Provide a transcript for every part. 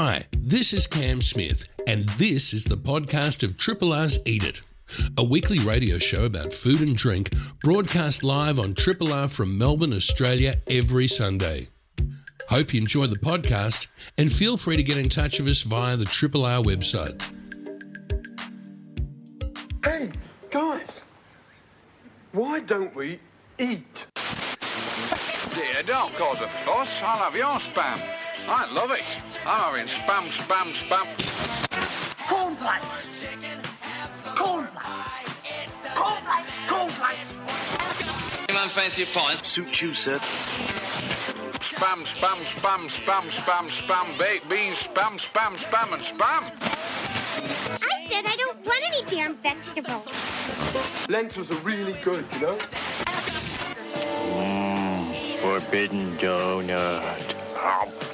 Hi, this is Cam Smith, and this is the podcast of Triple R's Eat It, a weekly radio show about food and drink broadcast live on Triple R from Melbourne, Australia every Sunday. Hope you enjoy the podcast and feel free to get in touch with us via the Triple R website. Hey, guys, why don't we eat? Dear, don't cause a fuss. I'll have your spam. I love it. I'm having spam, spam, spam. Cornflakes. Cornflakes. Cornflakes. Cornflakes. Anyone fancy a pint? Suit you, sir. Spam, spam, spam, spam, spam, spam, baked beans, spam, spam, spam, and spam. I said I don't want any damn vegetables. Lentils are really good, you know? Mm, forbidden donut. Oh,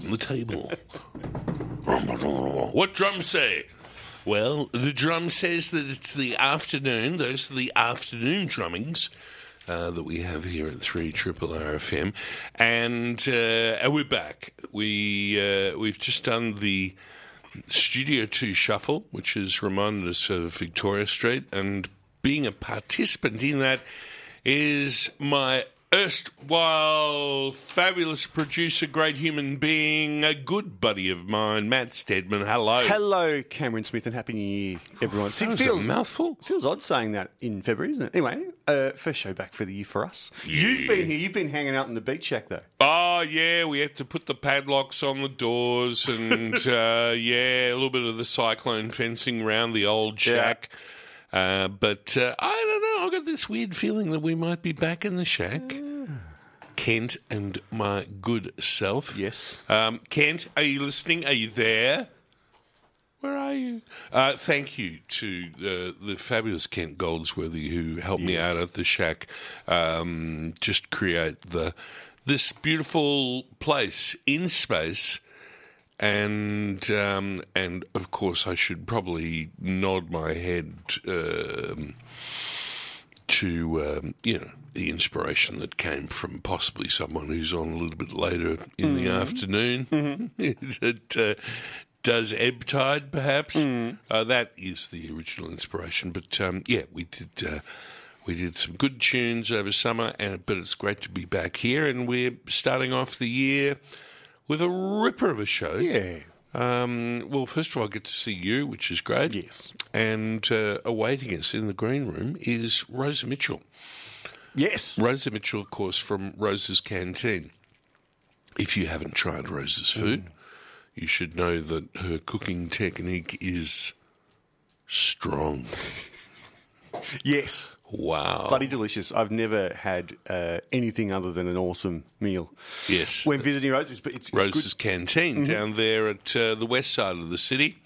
from the table. what drum say? Well, the drum says that it's the afternoon. Those are the afternoon drummings uh, that we have here at Three Triple RFM, and uh, and we're back. We uh, we've just done the Studio Two shuffle, which has reminded us of Victoria Street, and being a participant in that is my erstwhile fabulous producer, great human being, a good buddy of mine, Matt Steadman. Hello. Hello, Cameron Smith, and Happy New Year, everyone. See, That was a mouthful. Feels odd saying that in February, isn't it? Anyway, uh, first show back for the year for us. You've been here. You've been hanging out in the beach shack, though. Oh yeah, we had to put the padlocks on the doors, and uh, yeah, a little bit of the cyclone fencing around the old shack. Uh, but uh, I don't know. I got this weird feeling that we might be back in the shack. Kent and my good self. Yes. Um, Kent, are you listening? Are you there? Where are you? Uh, thank you to uh, the fabulous Kent Goldsworthy who helped me out at the shack. Um, just create the this beautiful place in space, and um, and of course I should probably nod my head um, to um, you know the inspiration that came from possibly someone who's on a little bit later in the afternoon. it uh, does ebb tide, perhaps. Uh, that is the original inspiration. But um, yeah, we did. Uh, we did some good tunes over summer, and but it's great to be back here, and we're starting off the year with a ripper of a show. Yeah. Um, well, first of all, I get to see you, which is great. Yes. And uh, awaiting us in the green room is Rosa Mitchell. Yes. Rosa Mitchell, of course, from Rosa's Canteen. If you haven't tried Rosa's food, you should know that her cooking technique is strong. Yes. Wow. Bloody delicious. I've never had uh, anything other than an awesome meal. yes. When visiting Rosa's, but it's, good. Canteen down there at uh, the west side of the city.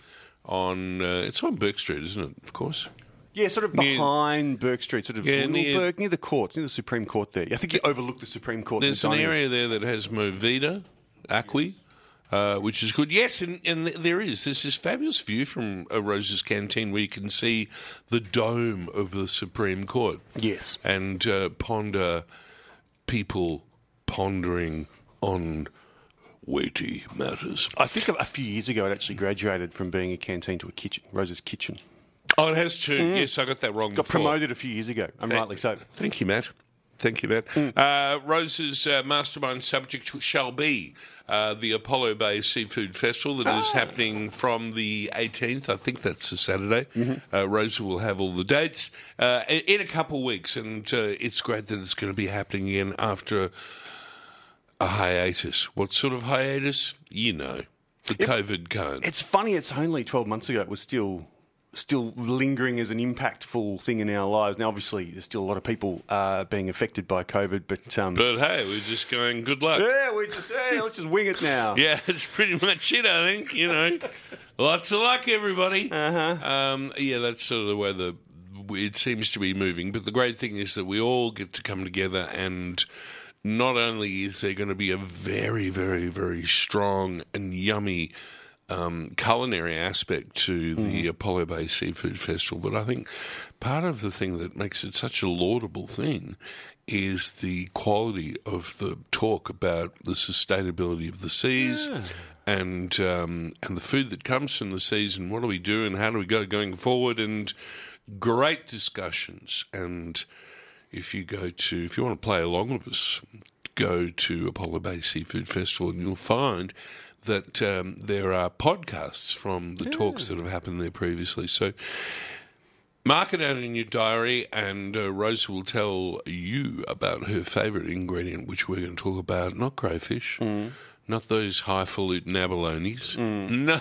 On uh, it's on Bourke Street, isn't it? Of course. Yeah, sort of Near- behind Bourke Street, sort of Yeah, near- Bourke, near the courts, near the Supreme Court there. I think you overlook the Supreme Court. There's the an area there that has Movida, Aqui, Uh, which is good. Yes, and, and there is. There's this fabulous view from uh, Rosa's Canteen where you can see the dome of the Supreme Court. Yes. And uh, ponder people pondering on weighty matters. I think a few years ago it actually graduated from being a canteen to a kitchen, Rosa's Kitchen. Oh, it has too. Yes, I got that wrong. Mm. Got before. promoted a few years ago, and rightly so. Thank you, Matt. Thank you, Matt. Uh, Rosa's uh, mastermind subject shall be uh, the Apollo Bay Seafood Festival that is happening from the 18th. I think that's a Saturday. Uh, Rosa will have all the dates uh, in, a couple of weeks, and uh, it's great that it's going to be happening again after a hiatus. What sort of hiatus? You know, the COVID kind. It's funny. It's only twelve months ago. It was still still lingering as an impactful thing in our lives. Now, obviously, there's still a lot of people uh, being affected by COVID, but um, But hey, we're just going good luck. yeah, we just hey, let's just wing it now. Yeah, that's pretty much it. I think you know. Lots of luck, everybody. Uh-huh. Um, yeah, that's sort of the way the it seems to be moving. But the great thing is that we all get to come together, and not only is there going to be a very, very, very strong and yummy um, culinary aspect to the Apollo Bay Seafood Festival, but I think part of the thing that makes it such a laudable thing is the quality of the talk about the sustainability of the seas. And um, and the food that comes from the seas, and what do we do, and how do we go going forward, and great discussions. And if you go to, if you want to play along with us, go to Apollo Bay Seafood Festival, and you'll find that um, there are podcasts from the talks that have happened there previously. So mark it out in your diary, and uh, Rosa will tell you about her favourite ingredient, which we're going to talk about. Not crayfish. Not those highfalutin abalones.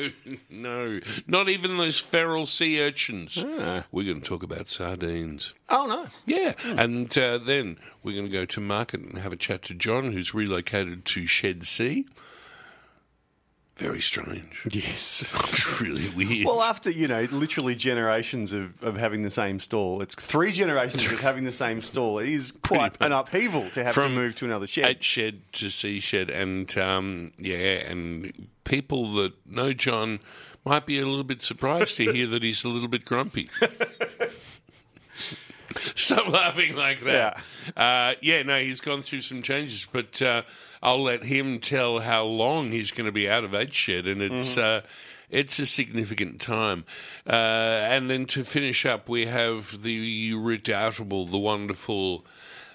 No, no, not even those feral sea urchins. We're going to talk about sardines. Oh, nice. Yeah, and uh, then we're going to go to market and have a chat to John, who's relocated to Shed C. Very strange. Yes. It's really weird. Well, after you know, literally generations of, of having the same stall, it's three generations of having the same stall. It is quite an upheaval to have to move to another shed. H shed to C shed, and um, yeah, and people that know John might be a little bit surprised to hear that he's a little bit grumpy. Stop laughing like that. Yeah. Uh, yeah, no, he's gone through some changes, but uh, I'll let him tell how long he's going to be out of H Shed, and it's uh, it's a significant time. Uh, and then to finish up, we have the redoubtable, the wonderful,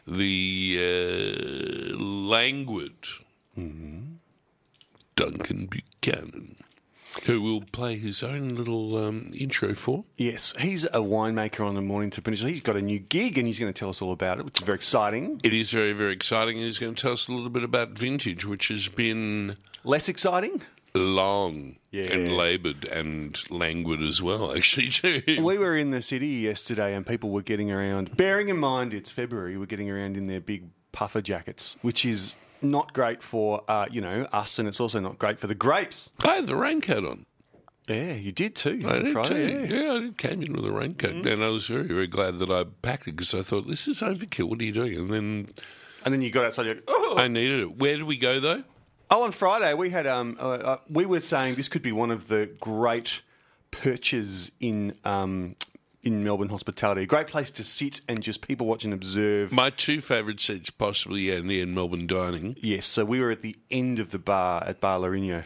the uh, languid Duncan Buchanan, who will play his own little um, intro for. Yes, he's a winemaker on the Mornington Peninsula. He's got a new gig and he's going to tell us all about it, which is very exciting. It is very, very exciting. and He's going to tell us a little bit about vintage, which has been Less exciting? long Yeah. and laboured and languid as well, actually, too. We were in the city yesterday and people were getting around, bearing in mind it's February, we're getting around in their big puffer jackets, which is not great for, uh, you know, us and it's also not great for the grapes. I had the raincoat on. Yeah, you did too. I did Friday, too. yeah. Yeah. I did, came in with a raincoat, and I was very, very glad that I packed it because I thought this is overkill. What are you doing? And then And then you got outside, you're like, oh! I needed it. Where did we go though? Oh, on Friday we had um, uh, uh, we were saying this could be one of the great perches in um, in Melbourne hospitality. A great place to sit and just people watch and observe. My two favourite seats, possibly, yeah, near Melbourne dining. Yes, so we were at the end of the bar at Bar Lourinhã,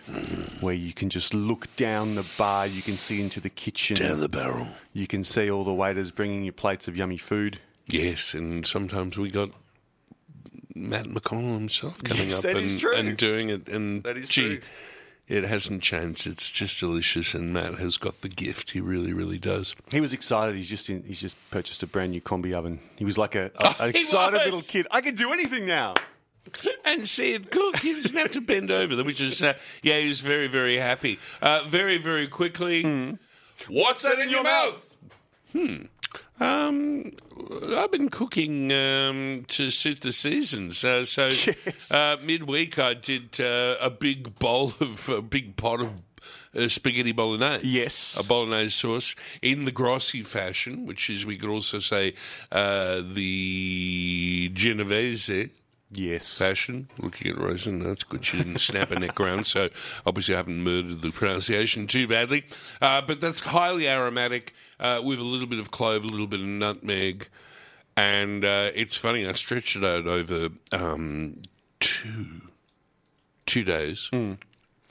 where you can just look down the bar, you can see into the kitchen, Down the barrel. you can see all the waiters bringing you plates of yummy food. Yes, and sometimes we got Matt McConnell himself coming Yes, up that and, is true. and doing it. And That is gee, true. It hasn't changed. It's just delicious, and Matt has got the gift. He really, really does. He was excited. He's just in, he's just purchased a brand new combi oven. He was like a, a- an excited was. little kid. I can do anything now. And see it cook. He doesn't have to bend over, them, which is uh, yeah. He was very, very happy. Uh, very, very quickly. Hmm. What's that in your mouth? Hmm. Um, I've been cooking um, to suit the seasons. Uh, so uh, midweek, I did uh, a big bowl of a big pot of. Uh, spaghetti bolognese. Yes. A bolognese sauce in the Grossi fashion, which is, we could also say, uh, the Genovese Yes. fashion. Looking at Rosa, no, that's good. She didn't snap her neck around, so obviously I haven't murdered the pronunciation too badly. Uh, but that's highly aromatic uh, with a little bit of clove, a little bit of nutmeg. And uh, it's funny, I stretched it out over um, two two days.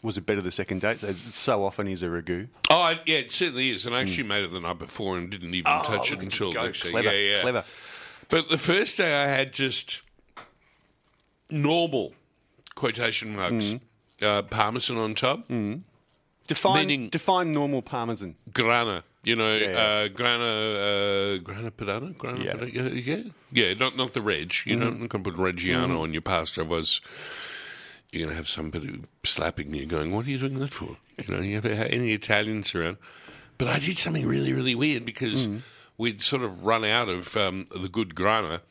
Was it better the second date? It's, so often is a ragu. Oh, I, yeah, it certainly is. And I actually made it the night before and didn't even touch it until go. next day. Clever, Yeah, yeah. clever. But the first day I had just normal quotation marks uh, parmesan on top, Define Meaning- define normal parmesan. grana. You know, Yeah. Uh, grana, uh, grana padano, grana Yeah. padano, yeah, yeah, yeah. Not not the reg. You know, I'm not going to put Reggiano on your pasta. Otherwise, you're going to have somebody slapping you, going, "What are you doing that for?" You know, you ever had any Italians around? But I did something really, really weird because we'd sort of run out of um, the good grana,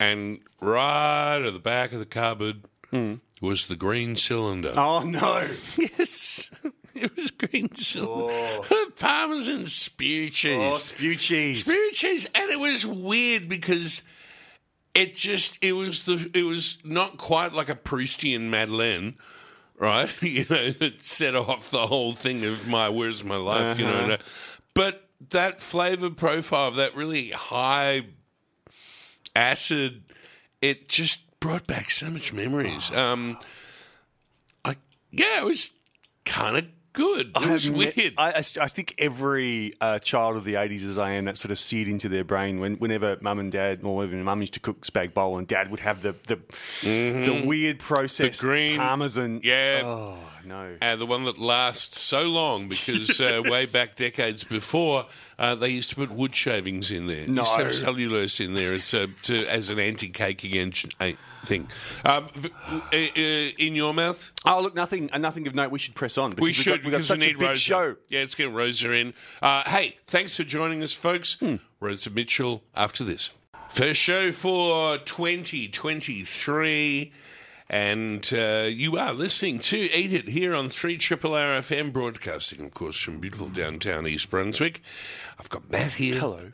and right at the back of the cupboard hmm. was the green cylinder. Oh no! Yes. It was green silver. Oh. Parmesan spear cheese. Oh, spew cheese. spear cheese. And it was weird because it just it was the it was not quite like a Proustian Madeleine, right? You know, it set off the whole thing of my where's my life, you know. Uh-huh. But that flavour profile that really high acid, it just brought back so much memories. Um I yeah, it was kind of good. It was weird. I, I I think every uh, child of the 80s, as I am, that sort of seared into their brain when, whenever mum and dad, or even mum used to cook spag bowl and dad would have the the, the weird processed Mm-hmm. green- parmesan. yeah. Oh, no. Uh, the one that lasts so long because uh, way back decades before, uh, they used to put wood shavings in there. No. Used to have cellulose in there as, a, to, as an anti caking against uh, thing. Um, v- uh, uh, in your mouth? Oh, look, nothing uh, nothing of note. We should press on. Because We we've should got, we've got because such we need a big Rosa. show. Yeah, let's get Rosa in. Uh, hey, thanks for joining us, folks. Hmm. Rosa Mitchell after this. First show for 2023. And uh, you are listening to Eat It here on 3 Triple R FM, broadcasting, of course, from beautiful downtown East Brunswick. I've got Matt here. Hello.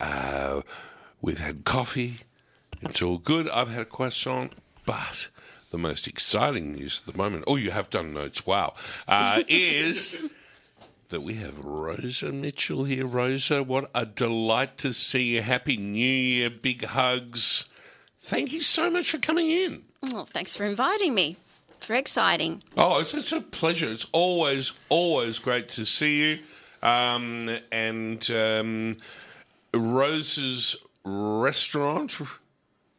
Uh, we've had coffee. It's all good. I've had a croissant, but the most exciting news at the moment, oh, you have done notes, wow, uh, is that we have Rosa Mitchell here. Rosa, what a delight to see you. Happy New Year, big hugs. Thank you so much for coming in. Oh, thanks for inviting me. It's very exciting. Oh, it's, it's a pleasure. It's always, always great to see you. Um, and um, Rosa's restaurant.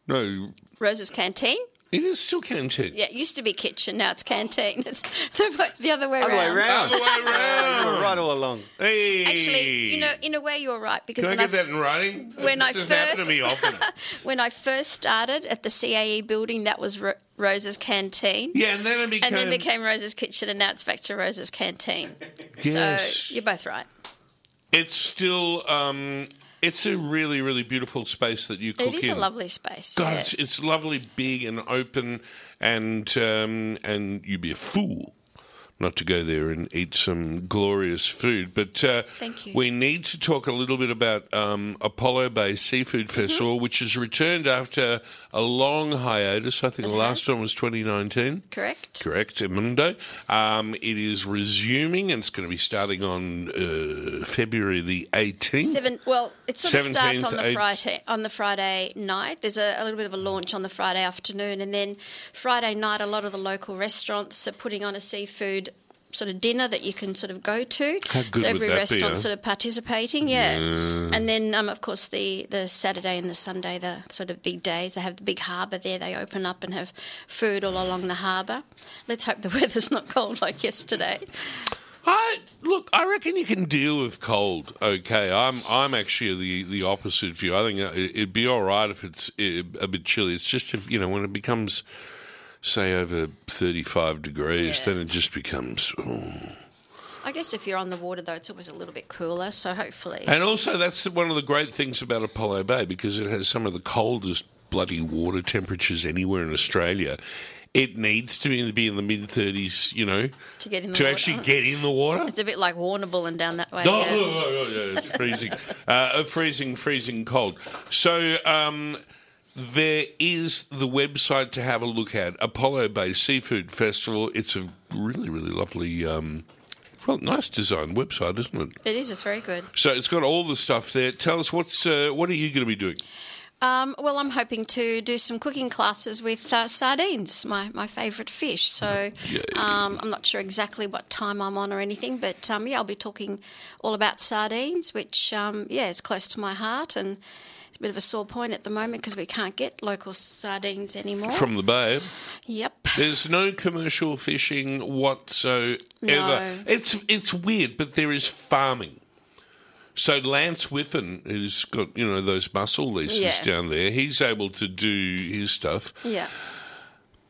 No, Rosa's Canteen? It is still canteen. Yeah, it used to be kitchen, now it's canteen. It's the, the other way Other way around. around. Other way You were around. right all along. Hey. Actually, you know, in a way, you're right because Can I when get that in writing? when this I doesn't happen to first- me often. when I first started at the CAE building, that was Ro- Rosa's Canteen. Yeah, and then it became. And then became Rosa's Kitchen, and now it's back to Rosa's Canteen. Yes. So you're both right. It's still. Um, it's a really, really beautiful space that you cook in. It is in. a lovely space. God, yeah. it's, it's lovely, big and open, and um, and you'd be a fool not to go there and eat some glorious food. But uh, Thank you. we need to talk a little bit about um, Apollo Bay Seafood Mm-hmm. Festival, which has returned after a long hiatus. I think It the last has. one was 2019. Correct. Correct, Mundo. Um, it is resuming, and it's going to be starting on uh, February the 18th. Seven. Well, it sort of starts on the 8th. Friday on the Friday night. There's a, a little bit of a launch on the Friday afternoon, and then Friday night, a lot of the local restaurants are putting on a seafood sort of dinner that you can sort of go to. So every be, restaurant huh? sort of participating, yeah. And then, um, of course, the the Saturday and the Sunday, the sort of big days. They have the big harbour there. They open up and have food all along the harbour. Let's hope the weather's not cold like yesterday. I look. I reckon you can deal with cold. Okay, I'm. I'm actually the the opposite view. I think it- it'd be all right if it's uh, a bit chilly. It's just if you know when it becomes, say, over thirty five degrees, Yeah. then it just becomes. oh. I guess if you're on the water, though, it's always a little bit cooler. So hopefully. And also, that's one of the great things about Apollo Bay because it has some of the coldest bloody water temperatures anywhere in Australia. It needs to be, be in the mid 30s, you know, To get in the to water. actually get in the water. It's a bit like Warrnambool and down that way. Oh, yeah. oh, oh, oh, yeah, it's freezing. uh, a freezing, freezing cold. So, um, there is the website to have a look at Apollo Bay Seafood Festival. It's a really, really lovely, um, well, nice design website, isn't it? It is. It's very good. So it's got all the stuff there. Tell us what's uh, what are you going to be doing? Um, well, I'm hoping to do some cooking classes with uh, sardines, my, my favourite fish. So um, I'm not sure exactly what time I'm on or anything, but um, yeah, I'll be talking all about sardines, which um, yeah is close to my heart and it's a bit of a sore point at the moment because we can't get local sardines anymore. From the bay. yep. There's no commercial fishing whatsoever. No. It's it's weird, but there is farming. So Lance Wiffen, who's got you know those mussel leases Yeah. down there, he's able to do his stuff, Yeah.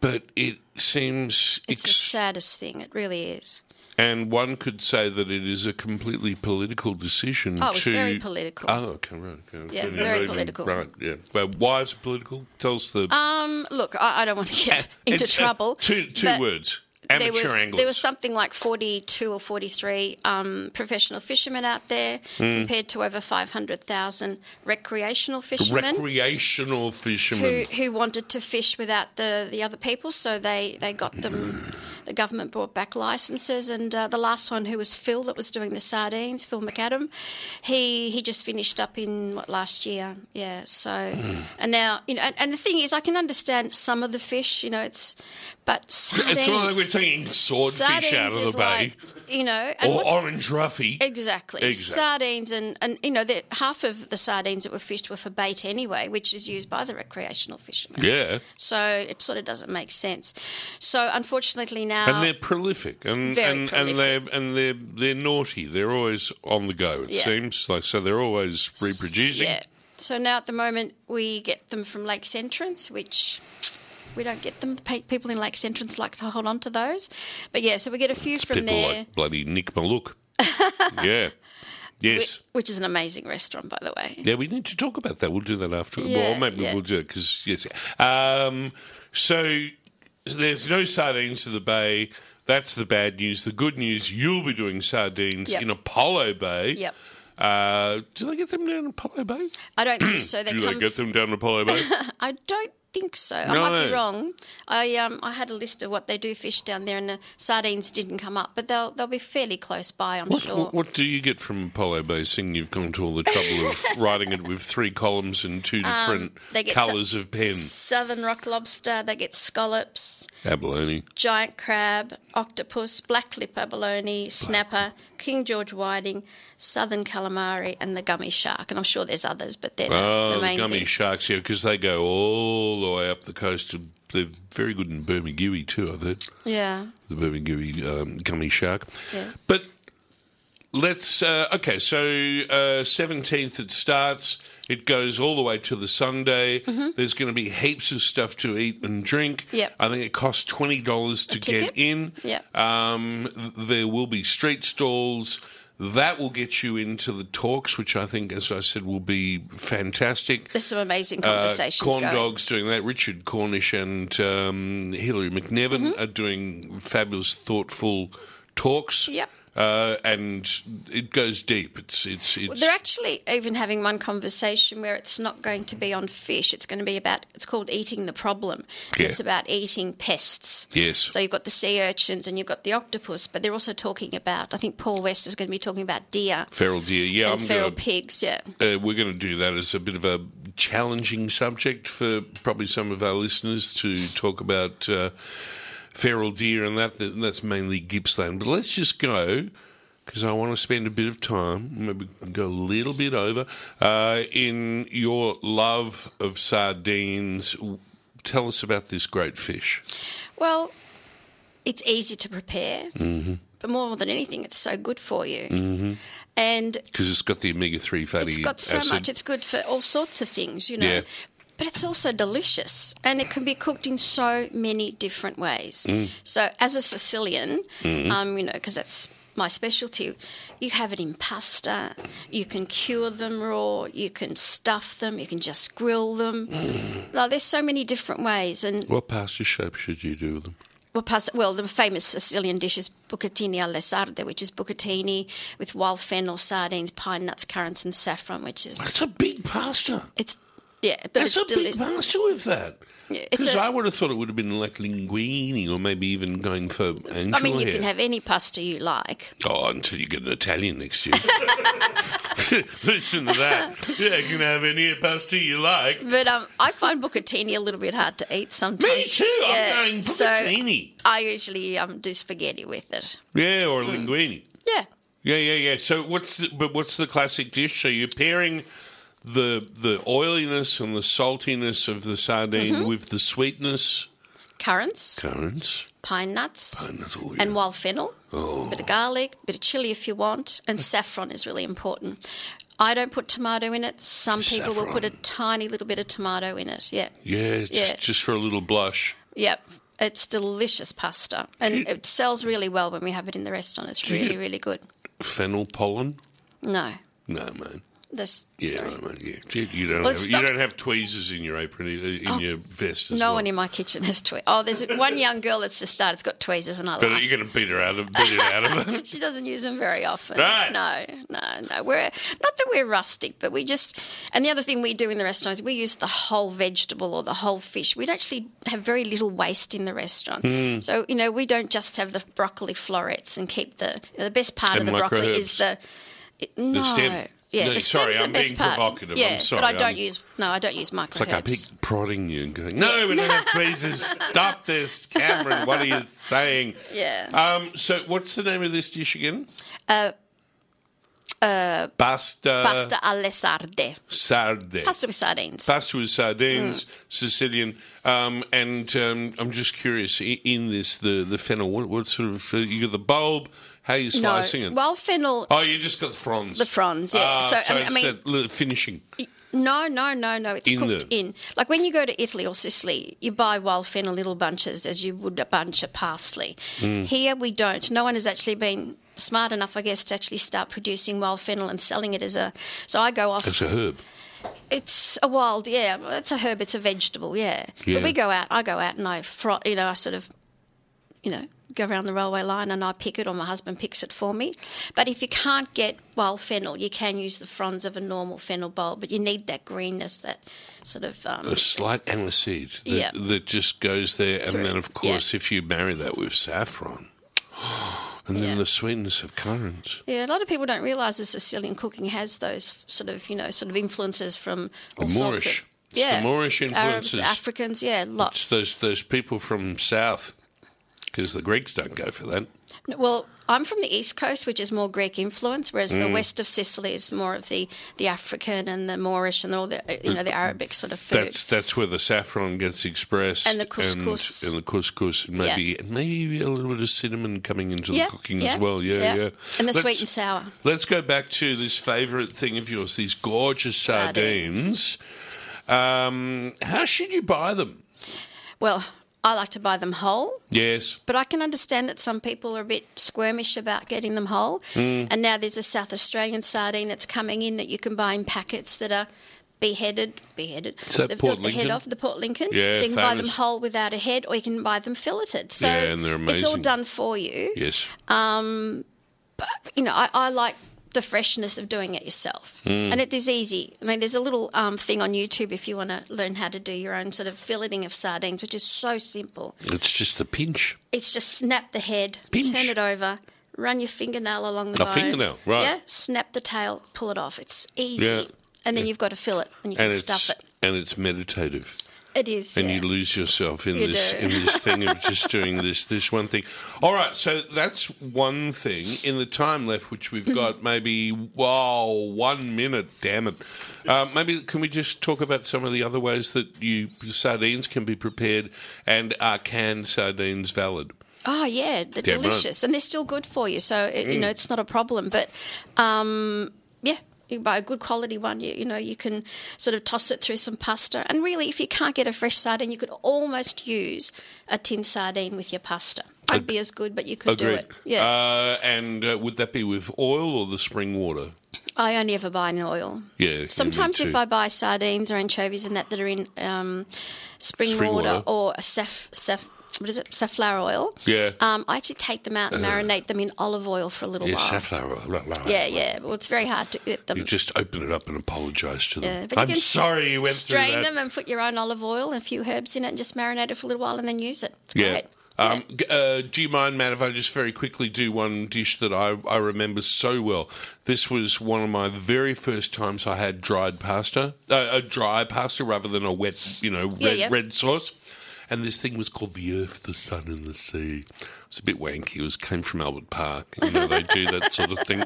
but it seems It's the saddest thing. It really is. and one could say that it is a completely political decision. Oh, it's to, very political. Oh, okay, right. Okay. Yeah, very even- political. Right, yeah. But why is it political? Tell us the Um, look, I, I don't want to get into uh, trouble. two two but- words. There was, anglers. there was something like 42 or 43 um, professional fishermen out there Hmm. compared to over 500,000 recreational fishermen recreational fishermen. who, who wanted to fish without the, the other people. So they, they got them, the government brought back licenses. And uh, the last one, who was Phil, that was doing the sardines, Phil McAdam, he, he just finished up in what, last year. Yeah. So, and now, you know, and, and the thing is, I can understand some of the fish, you know, it's, but sardines. It's not like we're taking swordfish out of the bay like, you know, and or orange roughy. Exactly. Exactly. Sardines and, and you know, half of the sardines that were fished were for bait anyway, which is used by the recreational fishermen. Yeah, So it sort of doesn't make sense. So unfortunately now, and they're prolific, and and, and they're and they're they're naughty. They're always on the go. It Yeah. seems like so they're always reproducing. Yeah. So now at the moment we get them from Lakes Entrance, which we don't get them. The people in Lakes Entrance like to hold on to those. But yeah, so we get a few from People there. like bloody Nick Maluk. yeah, yes. whi- Which is an amazing restaurant, by the way. Yeah, we need to talk about that. We'll do that after. Yeah, well, maybe yeah. we'll do it because yes. Um, so there's no sardines to the bay. That's the bad news. The good news: you'll be doing sardines Yep. in Apollo Bay. Yep. Uh, do they get them down Apollo Bay? I don't think so. They do they get them down Apollo Bay? I don't think so. I might be wrong. I um I had a list of what they do fish down there, and the sardines didn't come up, but they'll they'll be fairly close by, I'm what, sure. what, what do you get from Apollo Bay? Seeing you've gone to all the trouble of writing it with three columns and two different Um, they get so- colours of pen. Southern rock lobster. They get scallops, Abalone. giant crab, octopus, black lip abalone, snapper, King George whiting, southern calamari, and the gummy shark. And I'm sure there's others, but they're the, Oh, the the main gummy thing. sharks, yeah, because they go all the way up the coast. They're very good in Bermagui too, I've heard. Yeah. The Bermagui um, gummy shark. Yeah. But let's, uh, okay, so uh, 17th it starts. It goes all the way to the Sunday. There's going to be heaps of stuff to eat and drink. Mm-hmm. Yep. I think it costs twenty dollars to get in. Yep. Um, there will be street stalls. That will get you into the talks, which I think, as I said, will be fantastic. There's some amazing Uh, conversations Corn going. Dogs doing that. Richard Cornish and um, Hilary McNevin Mm-hmm. are doing fabulous, thoughtful talks. Yep. Uh, and it goes deep. It's it's it's. Well, they're actually even having one conversation where it's not going to be on fish. It's going to be about, it's called eating the problem. Yeah. It's about eating pests. Yes. So you've got the sea urchins and you've got the octopus, but they're also talking about, I think Paul West is going to be talking about deer feral deer. Yeah, and I'm feral gonna, pigs. Yeah. uh, we're going to do that as a bit of a challenging subject for probably some of our listeners to talk about uh, feral deer and that. that- That's mainly Gippsland. But let's just go because I want to spend a bit of time, maybe go a little bit over, uh, in your love of sardines. Tell us about this great fish. Well, it's easy to prepare, Mm-hmm. but more than anything, it's so good for you. And Because it's got the omega 3 fatty it's got so acid. much. It's good for all sorts of things, you know. Yeah. But it's also delicious, and it can be cooked in so many different ways. Mm. So, as a Sicilian, Mm-hmm. um, you know, because that's my specialty, you have it in pasta. You can cure them raw. You can stuff them. You can just grill them. Mm. Like, there's so many different ways, and what pasta shape should you do with them? well, pasta, well, the famous Sicilian dish is bucatini alle sarde, which is bucatini with wild fennel, sardines, pine nuts, currants, and saffron, which is That's a big pasta. it's Yeah, but That's it's a still big pasta with that. Because I would have thought it would have been like linguine or maybe even going for angel I mean, you hair. can have any pasta you like. Oh, until you get an Italian next year. Listen to that. Yeah, you can have any pasta you like. But um, I find bucatini a little bit hard to eat sometimes. Me too. Yeah, I'm going so bucatini. I usually um, do spaghetti with it. yeah, or Mm. Yeah. Yeah, yeah, yeah. So what's the, but what's the classic dish? So you're pairing the the oiliness and the saltiness of the sardine Mm-hmm. with the sweetness, Currants, currants, pine nuts, and that's all. and wild fennel. Oh. A bit of garlic, a bit of chili if you want, and saffron is really important. I don't put tomato in it. Some people will put a tiny little bit of tomato in it. Yeah. yeah, just, Yeah. just for a little blush. Yep. It's delicious pasta. And it sells really well when we have it in the restaurant. It's really, really good. Fennel pollen? No. No, man. This, Yeah, sorry. right. Yeah, you don't Well, have, you don't have tweezers in your apron in your vest. As No well. one in my kitchen has tweezers. Oh, there's one young girl that's just started. It's got tweezers, and I But laugh. you're going to beat her out of beat it out of her. She doesn't use them very often. Right. No, no, no. We're not that we're rustic, but we just. And the other thing we do in the restaurant is we use the whole vegetable or the whole fish. We'd actually have very little waste in the restaurant. Hmm. So you know we don't just have the broccoli florets and keep the the best part And of the broccoli microherbs. is the. it- no. stem. Yeah, No, the sorry, I'm being part. provocative. I'm Yeah, sorry, but I don't I'm- use no, I don't use microherbs. It's like I keep prodding you and going, "No, we don't have tweezers. Stop this, Cameron. What are you saying?" Yeah. Um. So, what's the name of this dish again? Uh, Pasta. pasta alle sarde. Sarde. Pasta with sardines. Pasta with sardines, Mm. Sicilian, um, and um, I'm just curious i- in this the the fennel. What, what sort of uh, you got the bulb? How are you slicing no, it? wild fennel. oh, you just got the fronds. The fronds, yeah. Ah, So, so, I it's mean- little finishing. No, no, no, no. It's In cooked the- in. Like when you go to Italy or Sicily, you buy wild fennel little bunches as you would a bunch of parsley. Mm. Here we don't. No one has actually been smart enough, I guess, to actually start producing wild fennel and selling it as a. So I go off. It's a herb. It's a wild, yeah. It's a herb. It's a vegetable, yeah. Yeah. But we go out. I go out and I, fro- you know, I sort of, you know, go around the railway line and I pick it, or my husband picks it for me. But if you can't get wild fennel, you can use the fronds of a normal fennel bulb, but you need that greenness, that sort of. Um, A slight aniseed that, Yeah. that just goes there, and then of course if you marry that with saffron, and then Yeah. the sweetness of currants. Yeah, a lot of people don't realise that Sicilian cooking has those sort of, you know, sort of influences from all The sorts Moorish. of. It's the Yeah, Moorish Arabs, influences. Africans, yeah, It's lots. those those people from south, because the Greeks don't go for that. Well, I'm from the east coast, which is more Greek influence, whereas Mm. the west of Sicily is more of the, the African and the Moorish and all the you know the Arabic sort of food. That's that's where the saffron gets expressed, And the couscous. and, and the couscous, and maybe and maybe a little bit of cinnamon coming into yeah, the cooking yeah, as well. Yeah, yeah. And the Let's- sweet and sour. Let's go back to this favourite thing of yours, these gorgeous sardines. Sardines. Um, how should you buy them? Well, I like to buy them whole. Yes. But I can understand that some people are a bit squirmish about getting them whole. Mm. And now there's a South Australian sardine that's coming in that you can buy in packets that are beheaded, beheaded. Is that They've Port got the head off the Port Lincoln. Yeah, so you can buy them whole without a head, or you can buy them filleted. So Yeah, and they're amazing. it's all done for you. Yes. Um you know, I, I like the freshness of doing it yourself, Mm. and it is easy. I mean, there's a little um, thing on YouTube if you want to learn how to do your own sort of filleting of sardines, which is so simple. It's just the pinch. It's just snap the head, Pinch. turn it over, run your fingernail along the A bone. fingernail, right. Yeah, snap the tail, pull it off. It's easy. Yeah. And then you've got to fill it and you can it's stuff it. and it's meditative. It is. and yeah. you lose yourself in You this do. in this thing of just doing this this one thing. All right, so that's one thing. In the time left, which we've got, maybe wow, one minute. Damn it. Uh, maybe can we just talk about some of the other ways that you sardines can be prepared, and are canned sardines valid? Oh yeah, they're Damn right. delicious, and they're still good for you. So it, you know, Mm. it's not a problem. But um, yeah, you buy a good quality one. You, you know, you can sort of toss it through some pasta. And really, if you can't get a fresh sardine, you could almost use a tin sardine with your pasta. Won't be as good, but you could do it. Yeah, Uh, and uh, would that be with oil or the spring water? I only ever buy in oil. Yeah. yeah, Sometimes if. I buy sardines or anchovies and that that are in um, spring, Spring water, water. or a saf, saf, what is it, safflower oil. Yeah. Um, I actually take them out and marinate them in olive oil for a little Yeah, while. safflower. oil. Yeah, yeah. Well, it's very hard to get them. You just open it up and apologise to them. Yeah, but you I'm can sorry you went through strain them and put your own olive oil and a few herbs in it and just marinate it for a little while and then use it. It's Yeah. great. Um, uh, do you mind, Matt, if I just very quickly do one dish that I, I remember so well? This was one of my very first times I had dried pasta, uh, a dry pasta rather than a wet, you know, Yeah, yeah. red sauce. And this thing was called the Earth, the Sun, and the Sea. It was a bit wanky. It was came from Albert Park. You know, they do that sort of thing.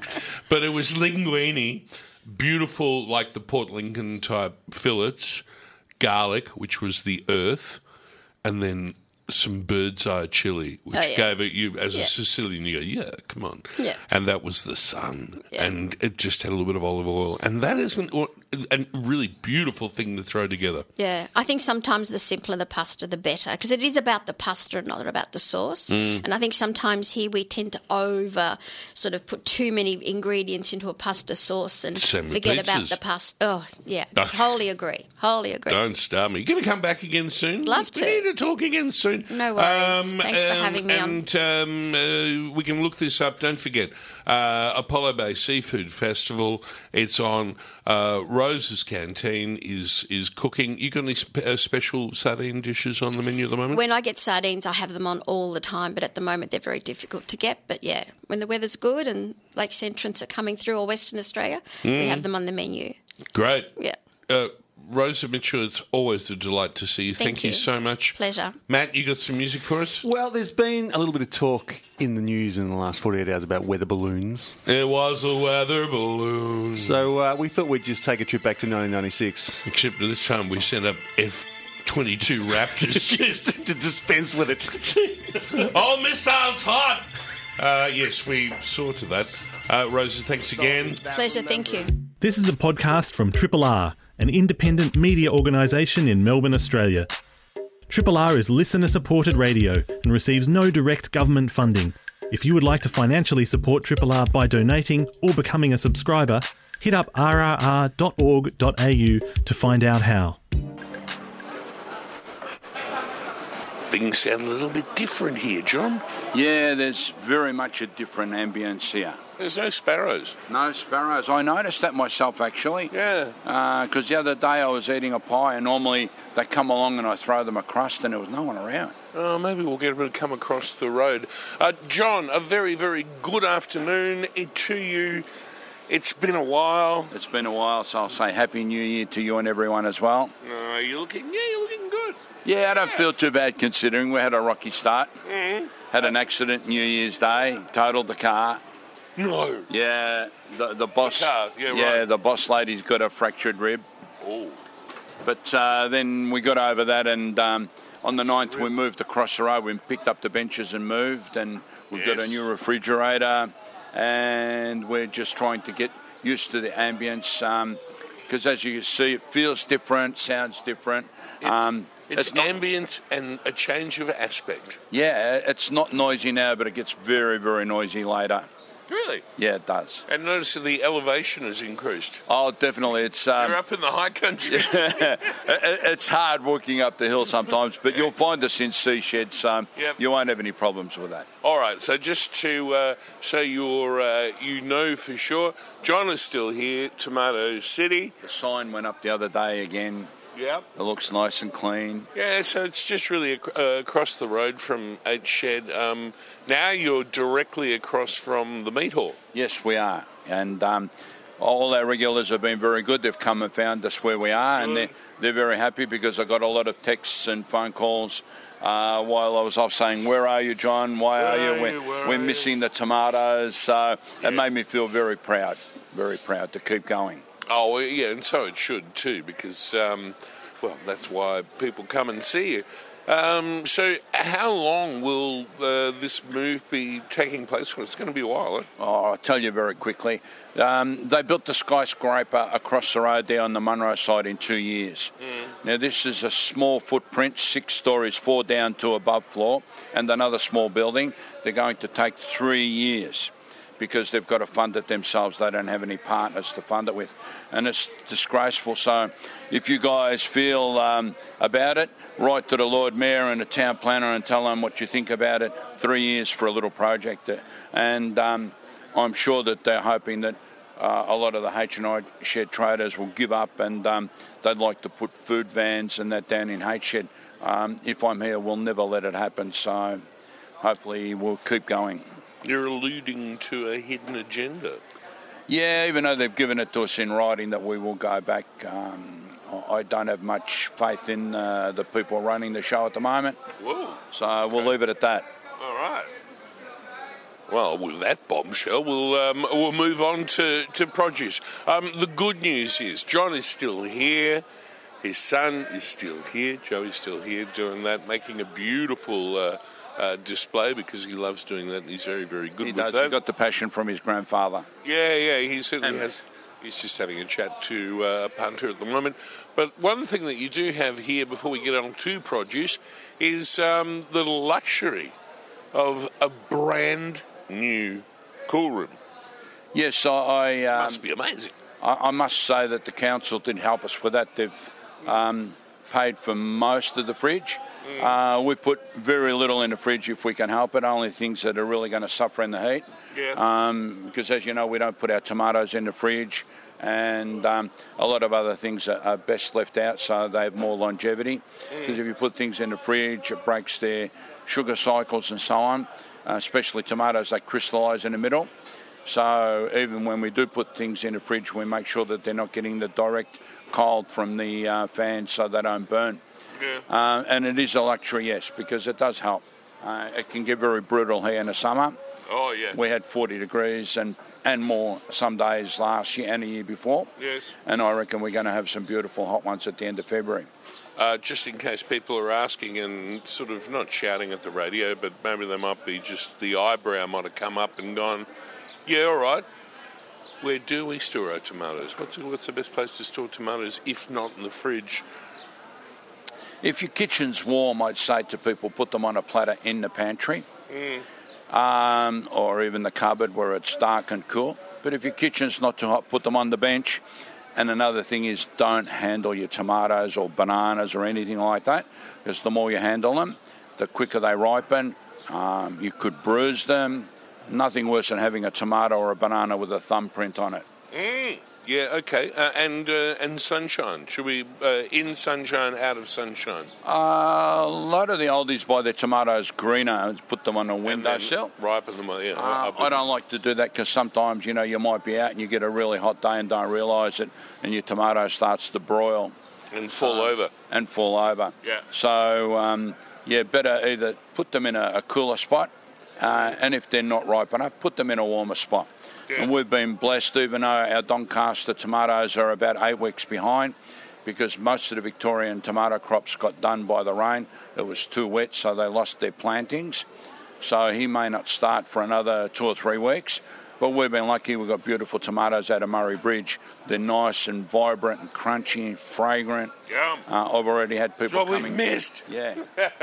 But it was linguine, beautiful, like the Port Lincoln type fillets, garlic, which was the earth, and then some bird's eye chili, which Oh, yeah. gave it you as a Sicilian. You go, yeah, come on, Yeah. and that was the sun, Yeah. and it just had a little bit of olive oil, and that isn't what a really beautiful thing to throw together. Yeah, I think sometimes the simpler the pasta, the better, because it is about the pasta and not about the sauce. Mm. And I think sometimes here we tend to over sort of put too many ingredients into a pasta sauce and forget about the pasta. Oh, yeah, Ah. wholly agree, wholly agree. Don't start me. You're going to come back again soon. Love We to. need to talk again soon. No worries. Thanks for um, having me on. and, um, uh, we can look this up. Don't forget uh, Apollo Bay Seafood Festival. It's on. Uh, Rosa's Canteen is is cooking. You got any spe- uh, special sardine dishes on the menu at the moment? When I get sardines, I have them on all the time, but at the moment they're very difficult to get. But yeah, when the weather's good and lakes entrance are coming through or Western Australia, Mm. we have them on the menu. Great. Yeah. Uh, Rosa Mitchell, it's always a delight to see you. Thank Thank, you. you. so much. Pleasure. Matt, you got some music for us? Well, there's been a little bit of talk in the news in the last 48 hours about weather balloons. It was a weather balloon. So uh, we thought we'd just take a trip back to 1996 Except this time we sent up F 22 Raptors. just to dispense with it. All missiles hot! Uh, yes, we saw to that. Uh, Rosa, thanks again. Pleasure. Thank you. This is a podcast from Triple R, an independent media organisation in Melbourne, Australia. Triple R is listener supported radio and receives no direct government funding. If you would like to financially support Triple R by donating or becoming a subscriber, hit up rrr.org.au to find out how. Things sound a little bit different here, John. Yeah, there's very much a different ambience here. There's no sparrows. No sparrows. I noticed that myself actually. Yeah. Because the other day I was eating a pie and normally they come along and I throw them a crust and there was no one around. Oh, maybe we'll get them to come across the road. Uh, John, a very, very good afternoon to you. It's been a while. It's been a while, so I'll say Happy New Year to you and everyone as well. Uh, you're looking, yeah, you're looking. Yeah, I don't feel too bad considering we had a rocky start. Mm-hmm. Had an accident New Year's Day, totaled the car. No. Yeah, the the boss. car, yeah, right. the boss lady's got a fractured rib. Oh. But uh, then we got over that, and um, on the 9th we moved across the road. We picked up the benches and moved, and we've got a new refrigerator, and we're just trying to get used to the ambience. Because as you can see, it feels different, sounds different. Um, It's, not, ambience and a change of aspect. yeah, it's not noisy now, but it gets very, very noisy later. Really? Yeah, it does. And notice that the elevation has increased. Oh, definitely. It's um, You're up in the high country. it- it's hard walking up the hill sometimes, but you'll find us in C sheds. So Yep. you won't have any problems with that. All right, so just to uh, so you're uh, you know for sure, John is still here, Tomato City. The sign went up the other day again. Yep. It looks nice and clean. Yeah, so it's just really ac- uh, across the road from H Shed. Um, now you're directly across from the meat hall. Yes, we are, and um, all our regulars have been very good. They've come and found us where we are, and they're, they're very happy because I got a lot of texts and phone calls. Uh, while I was off saying, "Where are you, John? Why Where are you? We're, you? We're are you?" missing the tomatoes." So it made me feel very proud, very proud to keep going. Oh, well, yeah, and so it should too, because, um, well, that's why people come and see you. Um, so, how long will uh, this move be taking place for? It's going to be a while. Eh? Oh, I'll tell you very quickly. Um, they built the skyscraper across the road there on the Munro side in two years. Now, this is a small footprint, six stories, four down to above floor, and another small building. They're going to take three years. Because they've got to fund it themselves. They don't have any partners to fund it with, and it's disgraceful. So, if you guys feel um, about it, write to the Lord Mayor and the town planner and tell them what you think about it. Three years for a little project, and um, I'm sure that they're hoping that. Uh, a lot of the H&I shed traders will give up and um, they'd like to put food vans and that down in H shed. Um, if I'm here, we'll never let it happen. So hopefully we'll keep going. You're alluding to a hidden agenda. Yeah, even though they've given it to us in writing that we will go back, um, I- don't have much faith in uh, the people running the show at the moment. Whoa. So we'll leave it at that. All right. Well, with that bombshell, we'll um, we'll move on to to produce. Um, the good news is John is still here. His son is still here. Joey's still here doing that, making a beautiful uh, uh, display because he loves doing that. and He's very very good He with does. that. He got the passion from his grandfather. Yeah, yeah, he certainly And- has. He's just having a chat to uh, punter at the moment. But one thing that you do have here before we get on to produce is um, the luxury of a brand new cool room. Yes, I. I um, Must be amazing. I, I must say that the council did help us with that. They've um, paid for most of the fridge. Uh, we put very little in the fridge if we can help it, only things that are really going to suffer in the heat. Yeah. Um, because, as you know, we don't put our tomatoes in the fridge, and um, a lot of other things are, are best left out so they have more longevity. Because if you put things in the fridge, it breaks their sugar cycles and so on. Uh, especially tomatoes, they crystallise in the middle. So even when we do put things in the fridge, we make sure that they're not getting the direct cold from the uh, fans so they don't burn. Yeah. Uh, and it is a luxury, yes, because it does help. Uh, it can get very brutal here in the summer. Oh, yeah. We had 40 degrees and, and more some days last year and the year before. Yes. And I reckon we're going to have some beautiful hot ones at the end of February. Uh, just in case people are asking and sort of not shouting at the radio, but maybe they might be just the eyebrow might have come up and gone, yeah, all right. Where do we store our tomatoes? What's the, what's the best place to store tomatoes if not in the fridge? If your kitchen's warm, I'd say to people put them on a platter in the pantry um, or even the cupboard where it's dark and cool. But if your kitchen's not too hot, put them on the bench. And another thing is don't handle your tomatoes or bananas or anything like that because the more you handle them, the quicker they ripen. Um, you could bruise them. Nothing worse than having a tomato or a banana with a thumbprint on it. Mm. Yeah, okay. Uh, and uh, and sunshine. Should we uh, in sunshine, out of sunshine? Uh, a lot of the oldies buy their tomatoes greener and put them on a windowsill. Ripen them. Yeah, Uh, I don't like to do that because sometimes you know you might be out and you get a really hot day and don't realise it, and your tomato starts to broil and fall Uh, over. and fall over. Yeah. So um, yeah, better either put them in a, a cooler spot, uh, and if they're not ripe enough, put them in a warmer spot. Yeah. And we've been blessed, even though our Doncaster tomatoes are about eight weeks behind, because most of the Victorian tomato crops got done by the rain. It was too wet, so they lost their plantings. So he may not start for another two or three weeks. But we've been lucky. We've got beautiful tomatoes out of Murray Bridge. They're nice and vibrant and crunchy and fragrant. Yum. Uh, I've already had people what we've coming. missed. Yeah.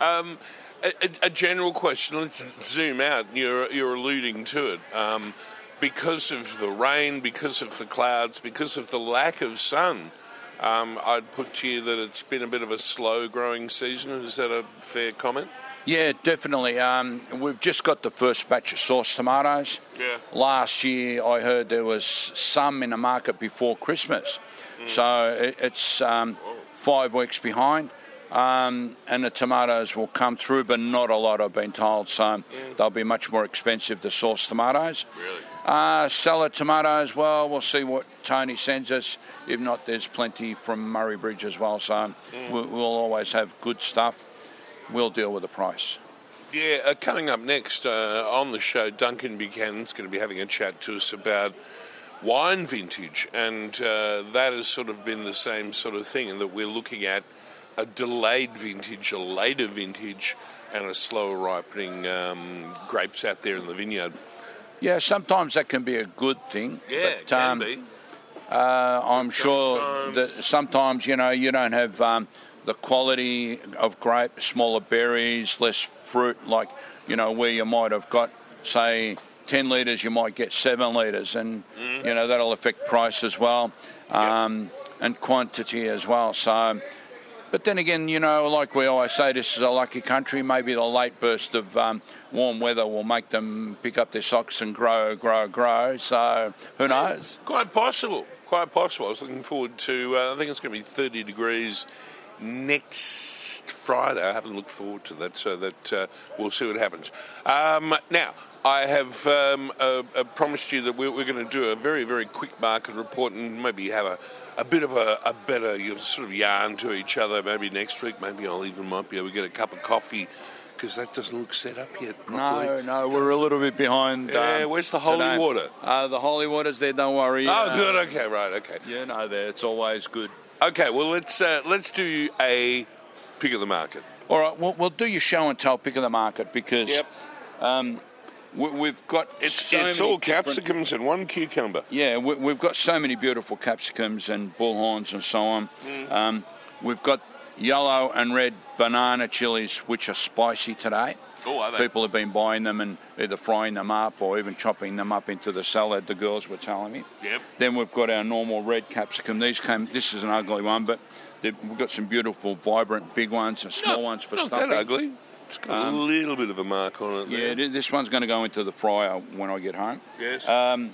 Um, a, a, general question. Let's zoom out. You're you're alluding to it. Um, because of the rain, because of the clouds, because of the lack of sun, um, I'd put to you that it's been a bit of a slow growing season. Is that a fair comment? Yeah, definitely. Um, we've just got the first batch of sauce tomatoes. Yeah. Last year, I heard there was some in the market before Christmas, so it, it's um, five weeks behind. Um, and the tomatoes will come through, but not a lot, I've been told. So they'll be much more expensive, to sauce tomatoes. Really? Uh, salad tomatoes, well, we'll see what Tony sends us. If not, there's plenty from Murray Bridge as well. So we'll, we'll always have good stuff. We'll deal with the price. Yeah, uh, coming up next uh, on the show, Duncan Buchanan's going to be having a chat to us about wine vintage, and uh, that has sort of been the same sort of thing, in that we're looking at a delayed vintage, a later vintage, and a slower ripening um, grapes out there in the vineyard. Yeah, sometimes that can be a good thing. Yeah, it but, can um, be. Uh, I'm sure that sometimes you know you don't have um, the quality of grape, smaller berries, less fruit, like you know where you might have got say 10 litres, you might get 7 litres, and, you know, that'll affect price as well um, and quantity as well. So, but then again, you know, like we always say, this is a lucky country. Maybe the late burst of um, warm weather will make them pick up their socks and grow, grow, grow. So, who knows? Quite possible. Quite possible. I was looking forward to. Uh, I think it's going to be 30 degrees next Friday. I haven't looked forward to that, so that uh, we'll see what happens. Um, now. I have um, uh, uh, promised you that we're, we're going to do a very, very quick market report and maybe have a, a bit of a, a better you know, sort of yarn to each other. Maybe next week, maybe I'll even might be able to get a cup of coffee because that doesn't look set up yet. Properly. No, no, we're a little bit behind. Yeah, um, where's the holy today. water? Uh, the holy water's there. Don't worry. Oh, Uh, good. Okay, right. Okay. You know, there. It's always good. Okay. Well, let's uh, let's do a pick of the market. All right, well, we'll do your show and tell pick of the market because Yep. um, we've got It's so it's all different- capsicums and one cucumber. Yeah, we, we've got so many beautiful capsicums and bullhorns and so on. Mm. Um, we've got yellow and red banana chilies, which are spicy today. Oh, are they? People have been buying them and either frying them up or even chopping them up into the salad. The girls were telling me. Yep. Then we've got our normal red capsicum. These came. This is an ugly one, but we've got some beautiful, vibrant, big ones and small ones for not stuffing. that ugly. It's got Um, a little bit of a mark on it. Yeah, there. this one's going to go into the fryer when I get home. Yes. Um,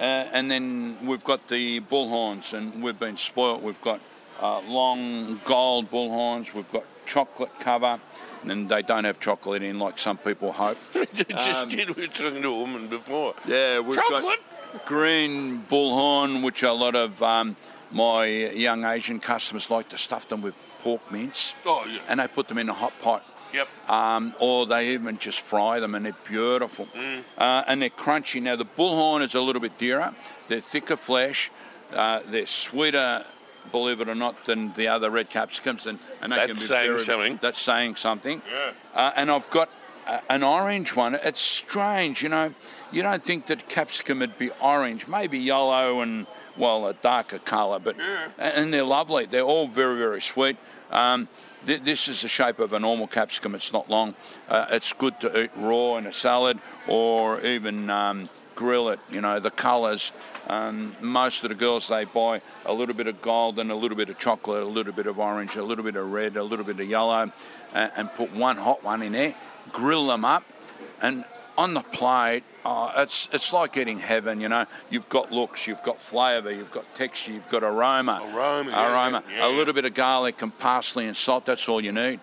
uh, and then we've got the bullhorns, and we've been spoilt. We've got uh, long gold bullhorns. We've got chocolate cover, and they don't have chocolate in like some people hope. just um, did. We were talking to a woman before. Yeah, we've Chocolate? got green bullhorn, which a lot of um, my young Asian customers like to stuff them with pork mince. Oh, yeah. And they put them in a hot pot. Yep. Um, or they even just fry them and they're beautiful. Uh, and they're crunchy. Now, the bullhorn is a little bit dearer. They're thicker flesh. Uh, they're sweeter, believe it or not, than the other red capsicums. And, and they That's can be saying very, something. That's saying something. Yeah. Uh, and I've got uh, an orange one. It's strange, you know. You don't think that capsicum would be orange, maybe yellow and, well, a darker colour, but and they're lovely. They're all very, very sweet. Um, th- this is the shape of a normal capsicum. It's not long. Uh, it's good to eat raw in a salad or even um, grill it. You know, the colours. Um, most of the girls they buy a little bit of gold and a little bit of chocolate, a little bit of orange, a little bit of red, a little bit of yellow, and put one hot one in there. Grill them up, and on the plate, oh, it's it's like eating heaven. You know, you've got looks, you've got flavour, you've got texture, you've got aroma, Aroma, yeah, aroma. yeah. A little bit of garlic and parsley and salt. That's all you need,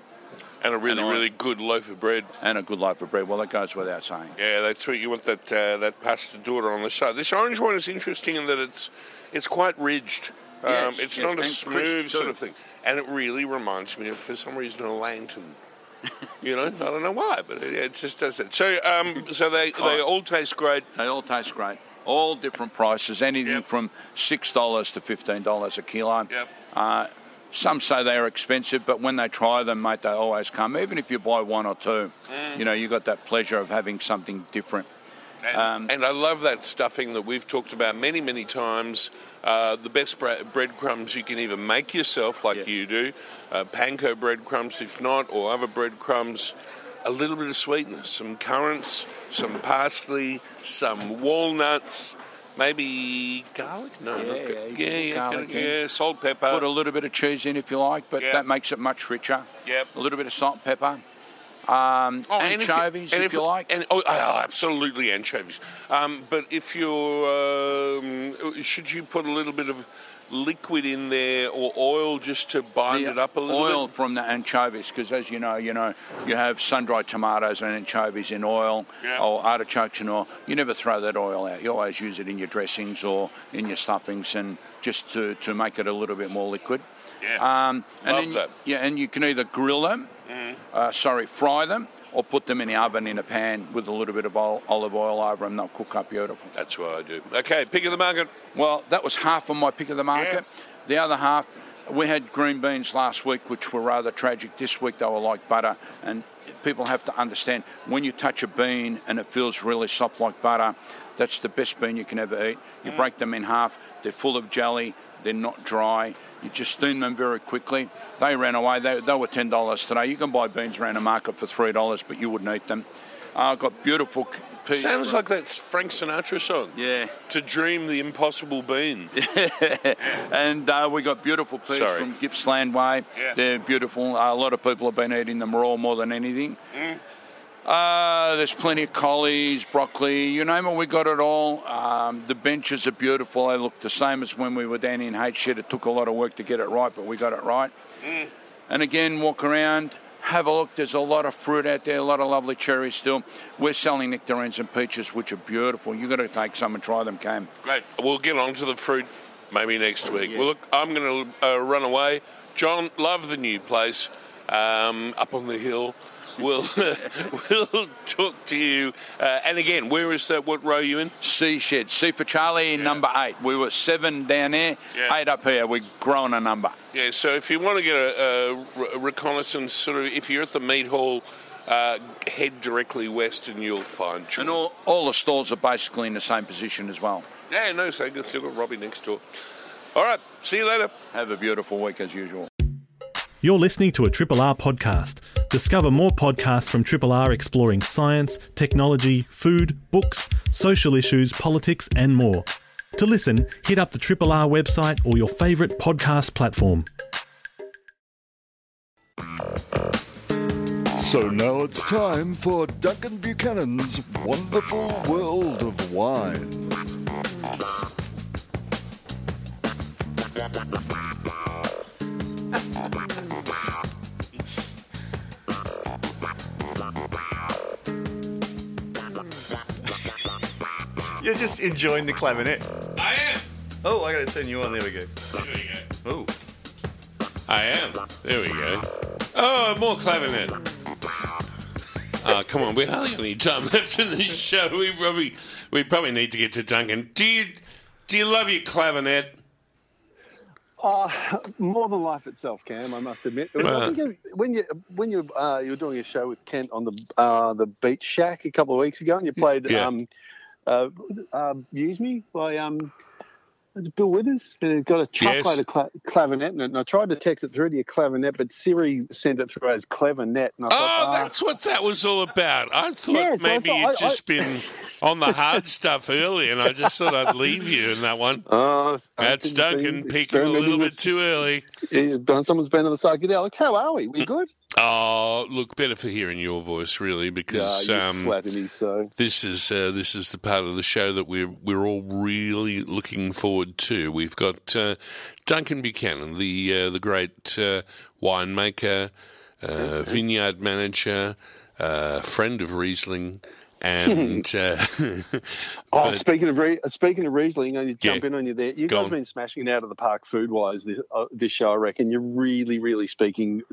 And a really, And really good loaf of bread. and a good loaf of bread. Well, that goes without saying. Yeah, that's what you want that uh, that pasta dura on the side. This orange one is interesting in that it's it's quite ridged. Um, Yes, it's yes, not a smooth sort of thing, and it really reminds me of, for some reason, a lantern. You know, I don't know why, but it, it just does it. So, um, so they they all taste great. They all taste great. All different prices, anything Yep. from six dollars to fifteen dollars a kilo. Yep. Uh, some say they are expensive, but when they try them, mate, they always come. Even if you buy one or two, Mm. you know, you got that pleasure of having something different. And, Um, and I love that stuffing that we've talked about many, many times. Uh, the best bre- breadcrumbs you can even make yourself, like Yes. you do. Uh, panko breadcrumbs, if not, or other breadcrumbs. A little bit of sweetness, some currants, some parsley, some walnuts, maybe garlic. No, Yeah, not yeah, gar- you can yeah, yeah, garlic yeah, in. salt, pepper. Put a little bit of cheese in if you like, but Yep. that makes it much richer. Yep. A little bit of salt pepper. Um, Oh, and if you- anchovies, and if, you like. And, oh, oh, absolutely anchovies. Um, but if you're, um, should you put a little bit of liquid in there or oil just to bind the it up a little oil bit? from the anchovies, because as you know, you know, you have sun-dried tomatoes and anchovies in oil, Yeah. or artichokes in oil. You never throw that oil out. You always use it in your dressings or in your stuffings, and just to, to make it a little bit more liquid. Yeah. Um, and Love then, that. Yeah, and you can either grill them, uh, sorry, fry them, or put them in the oven in a pan with a little bit of ol- olive oil over them. They'll cook up beautiful. That's what I do. Okay, pick of the market. Well, that was half of my pick of the market. The other half, we had green beans last week, which were rather tragic. This week they were like butter, and people have to understand when you touch a bean and it feels really soft like butter, that's the best bean you can ever eat. You break them in half, they're full of jelly, they're not dry. You just steam them very quickly. They ran away. They, they were ten dollars today. You can buy beans around the market for three dollars, but you wouldn't eat them. I've got beautiful peas. Sounds like that's Frank Sinatra song. yeah. To dream the impossible bean. and uh, we got beautiful peas Sorry. from Gippsland Way. Yeah. They're beautiful. Uh, a lot of people have been eating them raw more than anything. Mm. Uh, there's plenty of collies, broccoli, you name it, we got it all. Um, the benches are beautiful. They look the same as when we were down in H shed. It took a lot of work to get it right, but we got it right. Mm. And again, walk around, have a look. There's a lot of fruit out there, a lot of lovely cherries still. We're selling nectarines and peaches, which are beautiful. You've got to take some and try them, Cam. Great. We'll get on to the fruit maybe next week. Yeah. Well, look, I'm going to uh, run away. John, love the new place um, up on the hill. We'll we'll talk to you. Uh, and again, where is that? What row are you in? C shed. C for Charlie, number eight. We were seven down there, Yeah. eight up here. We're growing a number. Yeah. So if you want to get a, a reconnaissance, sort of, if you're at the meat hall, uh, head directly west and you'll find. And all, all the stalls are basically in the same position as well. Yeah, no, so you still got Robbie next door. All right. See you later. Have a beautiful week as usual. You're listening to a Triple R podcast. Discover more podcasts from Triple R exploring science, technology, food, books, social issues, politics, and more. To listen, hit up the Triple R website or your favourite podcast platform. So now it's time for Duncan Buchanan's Wonderful World of Wine. You're just enjoying the clavinet. I am. Oh, I gotta turn you on. There we go. There we go. Oh. I am. There we go. Oh, more clavinet. Oh, ah, come on. We hardly got any time left in this show. We probably we probably need to get to Duncan. Do you do you love your clavinet? Uh, more than life itself, Cam. I must admit. Think when you when you uh, you were doing a show with Kent on the uh, the Beach Shack a couple of weeks ago, and you played Yeah. um, uh, uh, "Use Me" by um, was Bill Withers. And it got a Yes. of cla- clavinet in it, and I tried to text it through to your clavinet, but Siri sent it through as clavinet. And I Oh, thought, ah, that's what that was all about. I thought Yeah, so I maybe thought- you'd I- just I- been on the hard stuff early, and I just thought I'd leave you in that one. uh, That's Duncan peaking a little bit too early. He's done. Someone's been on the psychedelic. How are we? We good? Oh, look, better for hearing your voice, really, because yeah, um, me so. this is uh, this is the part of the show that we're we're all really looking forward to. We've got uh, Duncan Buchanan, the uh, the great uh, winemaker, uh, vineyard manager, uh, friend of Riesling, and uh, Oh, but- speaking of Re- speaking of Riesling, I need to Yeah. jump in on you there. You guys on. have been smashing it out of the park food wise this, uh, this show. I reckon you're really, really speaking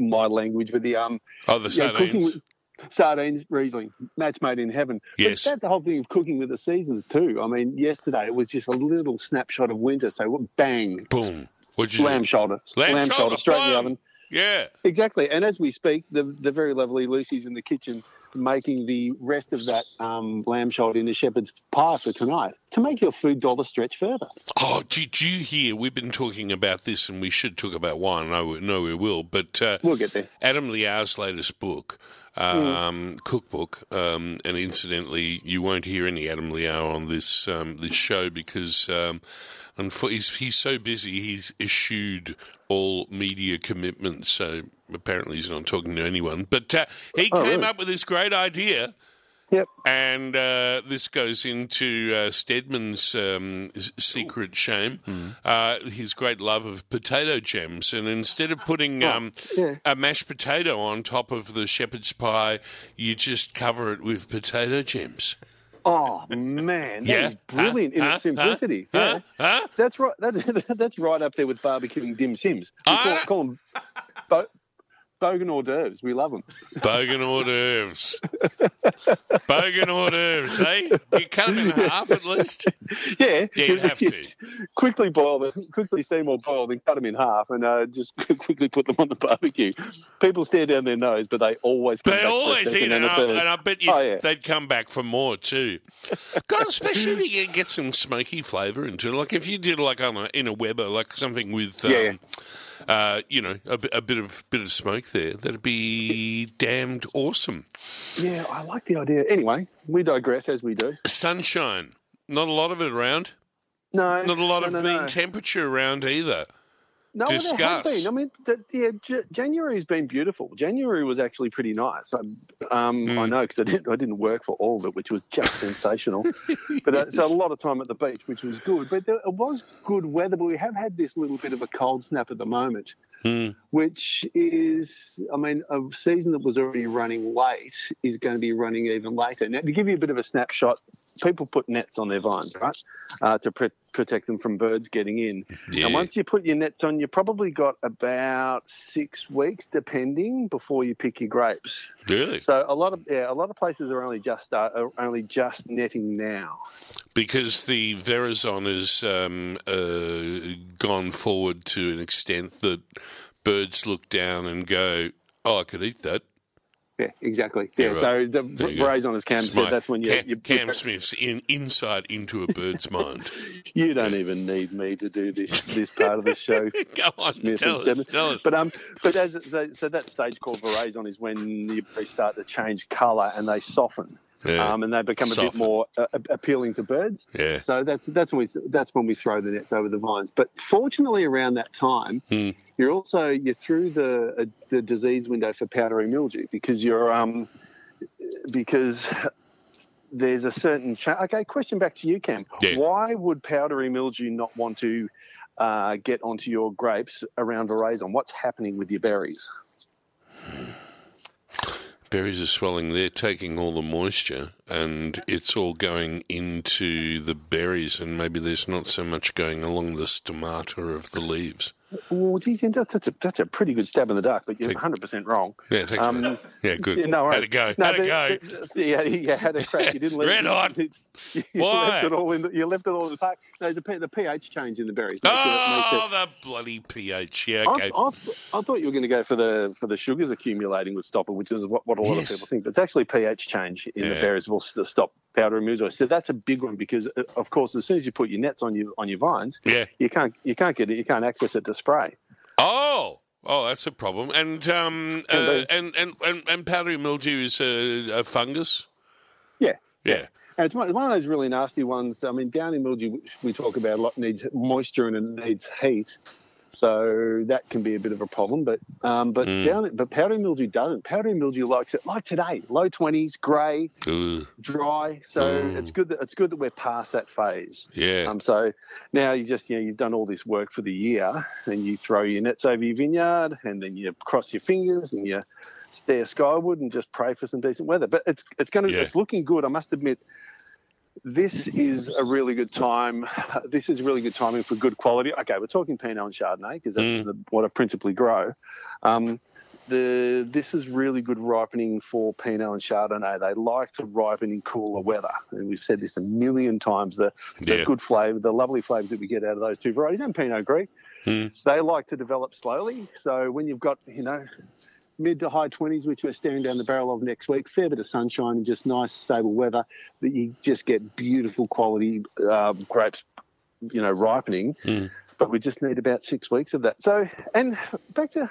my language with the um oh, the sardines. with sardines Riesling match made in heaven. Yes. but that's the whole thing of cooking with the seasons too. I mean, yesterday it was just a little snapshot of winter, so bang, Boom. What'd you lamb do? shoulder, Lamb shoulder, straight in the oven. Yeah. Exactly. And as we speak, the the very lovely Lucy's in the kitchen making the rest of that um, lamb shoulder into shepherd's pie for tonight to make your food dollar stretch further. Oh, did you hear? We've been talking about this, and we should talk about wine. I know we will. But uh, We'll get there. Adam Liaw's latest book, um, cookbook, um, and incidentally, you won't hear any Adam Liao on this um, this show because um, unfo- he's he's so busy. He's eschewed all media commitments, so apparently he's not talking to anyone. But uh, he Oh, came really? up with this great idea. Yep. And uh, this goes into uh, Steadman's um, secret shame, uh, his great love of potato gems. And instead of putting um, yeah. a mashed potato on top of the shepherd's pie, you just cover it with potato gems. Oh man, that is Yeah. brilliant in Huh? its simplicity. Huh? Yeah. Huh? That's right. That, that's right up there with barbecuing dim sims. We call, call them bo- bogan hors d'oeuvres. We love them. Bogan hors d'oeuvres. Bogan hors d'oeuvres, eh? You cut them in half at least? Yeah, Yeah, you have to. quickly boil them, quickly steam or boil, then cut them in half, and uh, just quickly put them on the barbecue. People stare down their nose, but they always come They back for a always eat and and I, and I bet you Oh, yeah. they'd come back for more too. God, especially if you get, get some smoky flavour into it. Like if you did like on a, in a Weber, like something with um, Yeah. Uh, you know, a, bit- a bit of bit of smoke there. That'd be damned awesome. Yeah, I like the idea. Anyway, we digress as we do. Sunshine, not a lot of it around. No, Not a lot no, of no, mean no. temperature around either. No, there has been. I mean, th- yeah, J- January's been beautiful. January was actually pretty nice. Um, um, Hmm. I know because I didn't, I didn't work for all of it, which was just sensational. But uh, so a lot of time at the beach, which was good. But there, it was good weather. But we have had this little bit of a cold snap at the moment, Hmm. which is, I mean, a season that was already running late is going to be running even later. Now, to give you a bit of a snapshot, people put nets on their vines, right, uh, to pr- protect them from birds getting in. Yeah. And once you put your nets on, you probably got about six weeks, depending, before you pick your grapes. Really? So a lot of yeah, a lot of places are only just start, are only just netting now. because the veraison has um, uh, gone forward to an extent that birds look down and go, "Oh, I could eat that." Yeah, exactly. Yeah, Yeah, right. so the you. veraison, as Cam Smart. said, that's when you Cam, you, Cam Smith's in, insight into a bird's mind. you don't even need me to do this this part of the show. Go on, Smith tell us, tell us. But um, but as, so, so that stage called veraison is when the berries start to change colour and they soften. Yeah. Um, and they become a bit more uh, appealing to birds. Yeah. So that's that's when we that's when we throw the nets over the vines. But fortunately, around that time, Hmm. you're also you're through the uh, the disease window for powdery mildew because you're um because there's a certain cha- okay. Question back to you, Cam. Yeah. Why would powdery mildew not want to uh, get onto your grapes around veraison? What's happening with your berries? Berries are swelling. They're taking all the moisture, and it's all going into the berries, and maybe there's not so much going along the stomata of the leaves. Well, you think that's, that's, a, that's a pretty good stab in the dark, but you're 100% wrong. Yeah, thanks. Um, yeah, good. Yeah, no Had worries. to go. No, Had the- go. the- yeah, yeah, had a crack. You didn't leave Red hot. You, you Why? left it all in. The, you left it all in the park. No, there's a the pH change in the berries. makes it- Oh, the bloody pH. Yeah, I, okay. I, I thought you were going to go for the for the sugars accumulating would stop it, which is what, what a lot Yes. of people think. But it's actually pH change in the berries will st- stop powdery mildew. So that's a big one because, uh, of course, as soon as you put your nets on your on your vines, Yeah. you can't you can't get it, you can't access it to spray. Oh, oh, that's a problem. And um, And uh, and, and, and and powdery mildew is a, a fungus. Yeah. Yeah. And it's one, it's one of those really nasty ones. I mean, downy mildew, we talk about a lot, needs moisture and it needs heat. So that can be a bit of a problem. But um, but Mm. down, but powdery mildew doesn't. Powdery mildew likes it like today, low twenties, grey, dry. So Mm. it's good that it's good that we're past that phase. Yeah. Um, so now you just you know you've done all this work for the year, and you throw your nets over your vineyard, and then you cross your fingers and you stare skyward and just pray for some decent weather. But it's it's going to Yeah. it's looking good. I must admit. This is a really good time. This is really good timing for good quality. Okay, we're talking Pinot and Chardonnay because that's Mm. the, what I principally grow. Um, the this is really good ripening for Pinot and Chardonnay. They like to ripen in cooler weather, and we've said this a million times. The, the Yeah. good flavour, the lovely flavours that we get out of those two varieties, and Pinot Gris, Mm. they like to develop slowly. So when you've got you know mid to high 20s, which we're staring down the barrel of next week, fair bit of sunshine and just nice stable weather, that you just get beautiful quality um, grapes, you know, ripening Mm. but we just need about six weeks of that. So, and back to,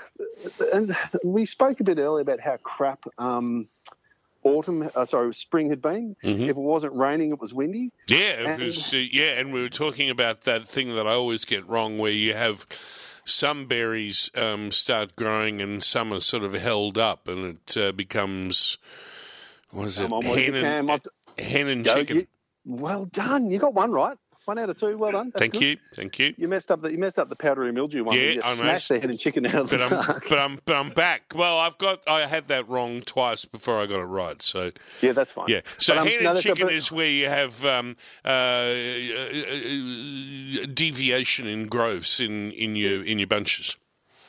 and we spoke a bit earlier about how crap um, autumn, uh, sorry, spring had been. Mhm. If it wasn't raining, it was windy. Yeah, it And- was, uh, yeah, and we were talking about that thing that I always get wrong, where you have some berries um, start growing and some are sort of held up, and it uh, becomes what is it? On, hen and, hen and chicken. you- well done. You got one right. One out of two. Well done. That's Thank good. you, thank you. You messed up the you messed up the powdery mildew one. Yeah, I smashed the head and chicken out of the But I'm, park. but I'm, but I'm back. Well, I've got, I had that wrong twice before I got it right. So Yeah, that's fine. yeah. So But, um, hen no, and chicken is where you have um, uh, uh, deviation in growths in, in your in your bunches.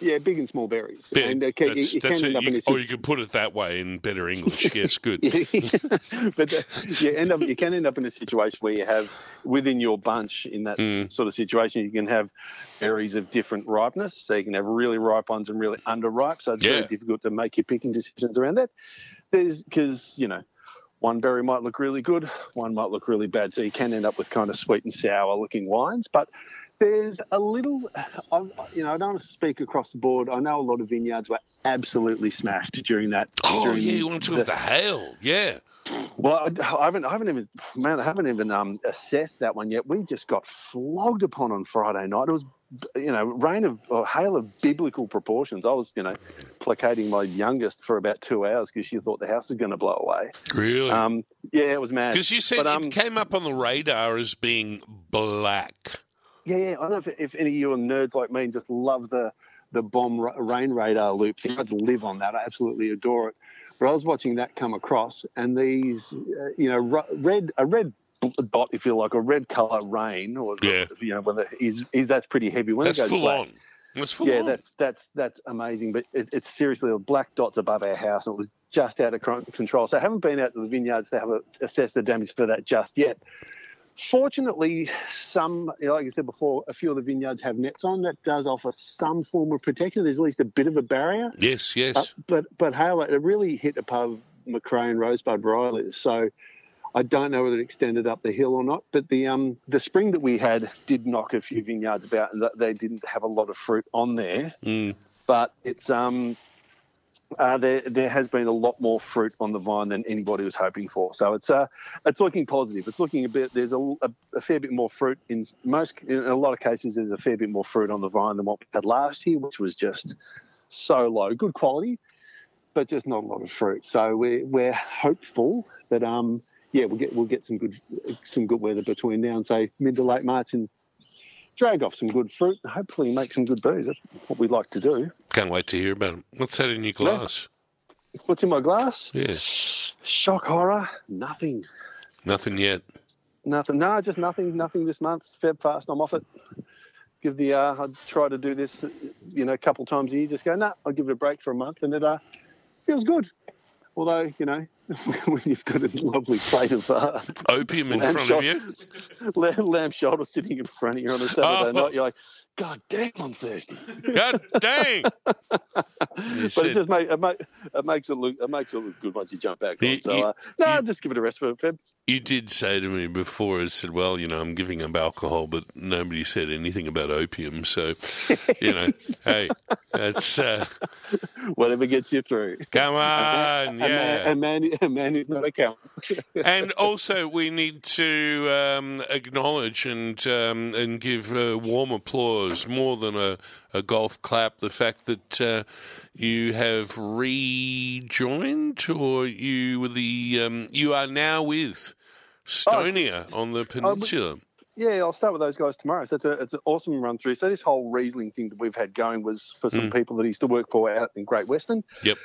Yeah, big and small berries. Bit- and uh, can, you, that's- you that's can it. end up You- in a or you could put it that way in better English. yes, good. but uh, you end up you can end up in a situation where you have within your bunch in that Mm. sort of situation you can have berries of different ripeness so you can have really ripe ones and really underripe so it's Yeah. very difficult to make your picking decisions around that there's because you know one berry might look really good, one might look really bad. So you can end up with kind of sweet and sour looking wines. But there's a little, I'm, you know, I don't want to speak across the board. I know a lot of vineyards were absolutely smashed during that. Oh during yeah, you want to talk about the hail? Yeah. Well, I, I haven't, I haven't even, man, I haven't even um, assessed that one yet. We just got flogged upon on Friday night. It was, you know, rain of or hail of biblical proportions. I was, you know, placating my youngest for about two hours because she thought the house was going to blow away. Really? Um, yeah, it was mad. Because you said But, um, it came up on the radar as being black. Yeah, yeah. I don't know if, if any of you are nerds like me and just love the the bomb ra- rain radar loops. I just live on that. I absolutely adore it. But I was watching that come across, and these, uh, you know, red a red dot, if you like, a red color rain, or Yeah. you know, whether is is that's pretty heavy. When That's it goes full black, on. That's full yeah, on. that's that's that's amazing. But it, it's seriously the black dots above our house, and it was just out of control. So I haven't been out to the vineyards to have a, assess the damage for that just yet. Fortunately, some, like I said before, a few of the vineyards have nets on. That does offer some form of protection. There's at least a bit of a barrier. Yes, yes. Uh, but but hail it really hit above McCrae and Rosebud varieties. So I don't know whether it extended up the hill or not. But the um the spring that we had did knock a few vineyards about, and they didn't have a lot of fruit on there. Mm. But it's um uh, there there has been a lot more fruit on the vine than anybody was hoping for. So it's uh it's looking positive. It's looking a bit. There's a, a, a fair bit more fruit in most. In a lot of cases, there's a fair bit more fruit on the vine than what we had last year, which was just so low. Good quality, but just not a lot of fruit. So we're we're hopeful that um yeah we'll get we'll get some good some good weather between now and say mid to late March and drag off some good fruit and hopefully make some good booze. That's what we'd like to do. Can't wait to hear about it. What's that in your glass? What's in my glass? Yeah. Shock horror, nothing. Nothing yet. Nothing. No, just nothing. Nothing this month. Feb fast. I'm off it. Give the. Uh, I try to do this, you know, a couple times a year. Just go. Nah, I'll give it a break for a month, and it uh, feels good. Although you know, when you've got a lovely plate of uh, Opium in front shou- of you. lamb, lamb shoulder sitting in front of you on a Saturday Oh. night, you're like, God damn, I'm thirsty. God dang! But said- it just make, it, make, it makes it look it makes it look good once you jump back on. So you- uh, no, I'll just give it a rest for a bit. You did say to me before, I said, well, you know, I'm giving up alcohol, but nobody said anything about opium. So, you know, hey, that's, uh, Whatever gets you through. come on, A man, yeah. a man, a man is not a count. and also, we need to um, acknowledge and um, and give uh, warm applause more than a, a golf clap. The fact that uh, you have rejoined, or you were the um, you are now with Stonier on the peninsula. Yeah, I'll start with those guys tomorrow. So it's, a, it's an awesome run through. So this whole Riesling thing that we've had going was for some Mm. people that used to work for out in Great Western. Yep.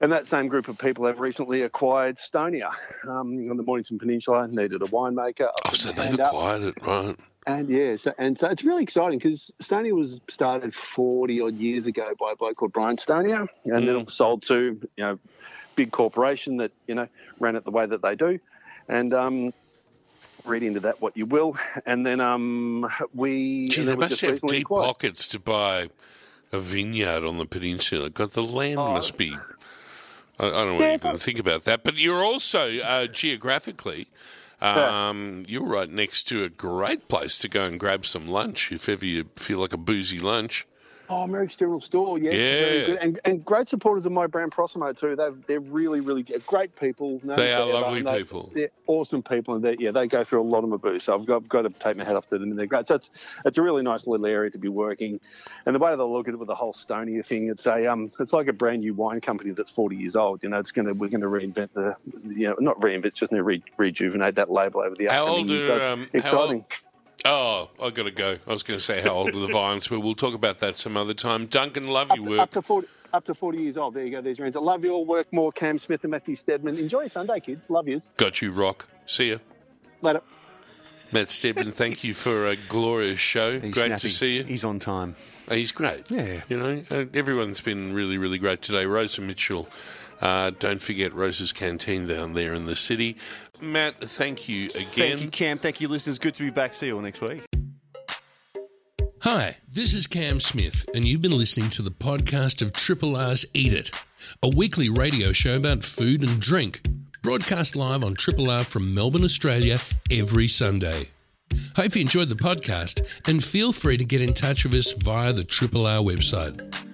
And that same group of people have recently acquired Stonier um, on the Mornington Peninsula. Needed a winemaker. Oh, so they've acquired it, right? And yeah, so and so it's really exciting because Stonier was started forty odd years ago by a bloke called Brian Stonier, and then it was sold to you know big corporation that you know ran it the way that they do, and um, read into that what you will, and then um we Gee, they must have deep acquired. pockets to buy a vineyard on the peninsula. God, the land Oh. must be. I, I don't know what Yeah, to think about that, but you're also uh, geographically. Um, You're right next to a great place to go and grab some lunch if ever you feel like a boozy lunch. Oh, Merricks General Store, yes, very Yeah. good. And, and great supporters of my brand Proximo too. They're they're really really great people. No They are lovely they- people. They're awesome people, and they yeah they go through a lot of my booths. So I've got, I've got to take my hat off to them, and they're great. So it's it's a really nice little area to be working, and the way they look at it with the whole Stonier thing, it's a um it's like a brand new wine company that's forty years old. You know, it's gonna we're gonna reinvent the you know not reinvent, just gonna re, rejuvenate that label over the How old years. So are, um, how exciting. Oh, I got to go. I was going to say how old are the vines, but we'll talk about that some other time. Duncan, love up, your work. up to 40 up to 40 years old. There you go. There's your answer. Love you all. Work more. Cam Smith and Matthew Steadman. Enjoy your Sunday, kids. Love yous. Got you, Rock. See ya. Later. Matt Steadman, thank you for a glorious show. He's great snappy. to see you. He's on time. Uh, He's great. Yeah. You know, uh, everyone's been really, really great today. Rosa Mitchell. Uh, don't forget Rosa's Canteen down there in the city. Matt, thank you again. Thank you, Cam. Thank you, listeners. Good to be back. See you all next week. Hi, this is Cam Smith, and you've been listening to the podcast of Triple R's Eat It, a weekly radio show about food and drink, broadcast live on Triple R from Melbourne, Australia, every Sunday. Hope you enjoyed the podcast and feel free to get in touch with us via the Triple R website.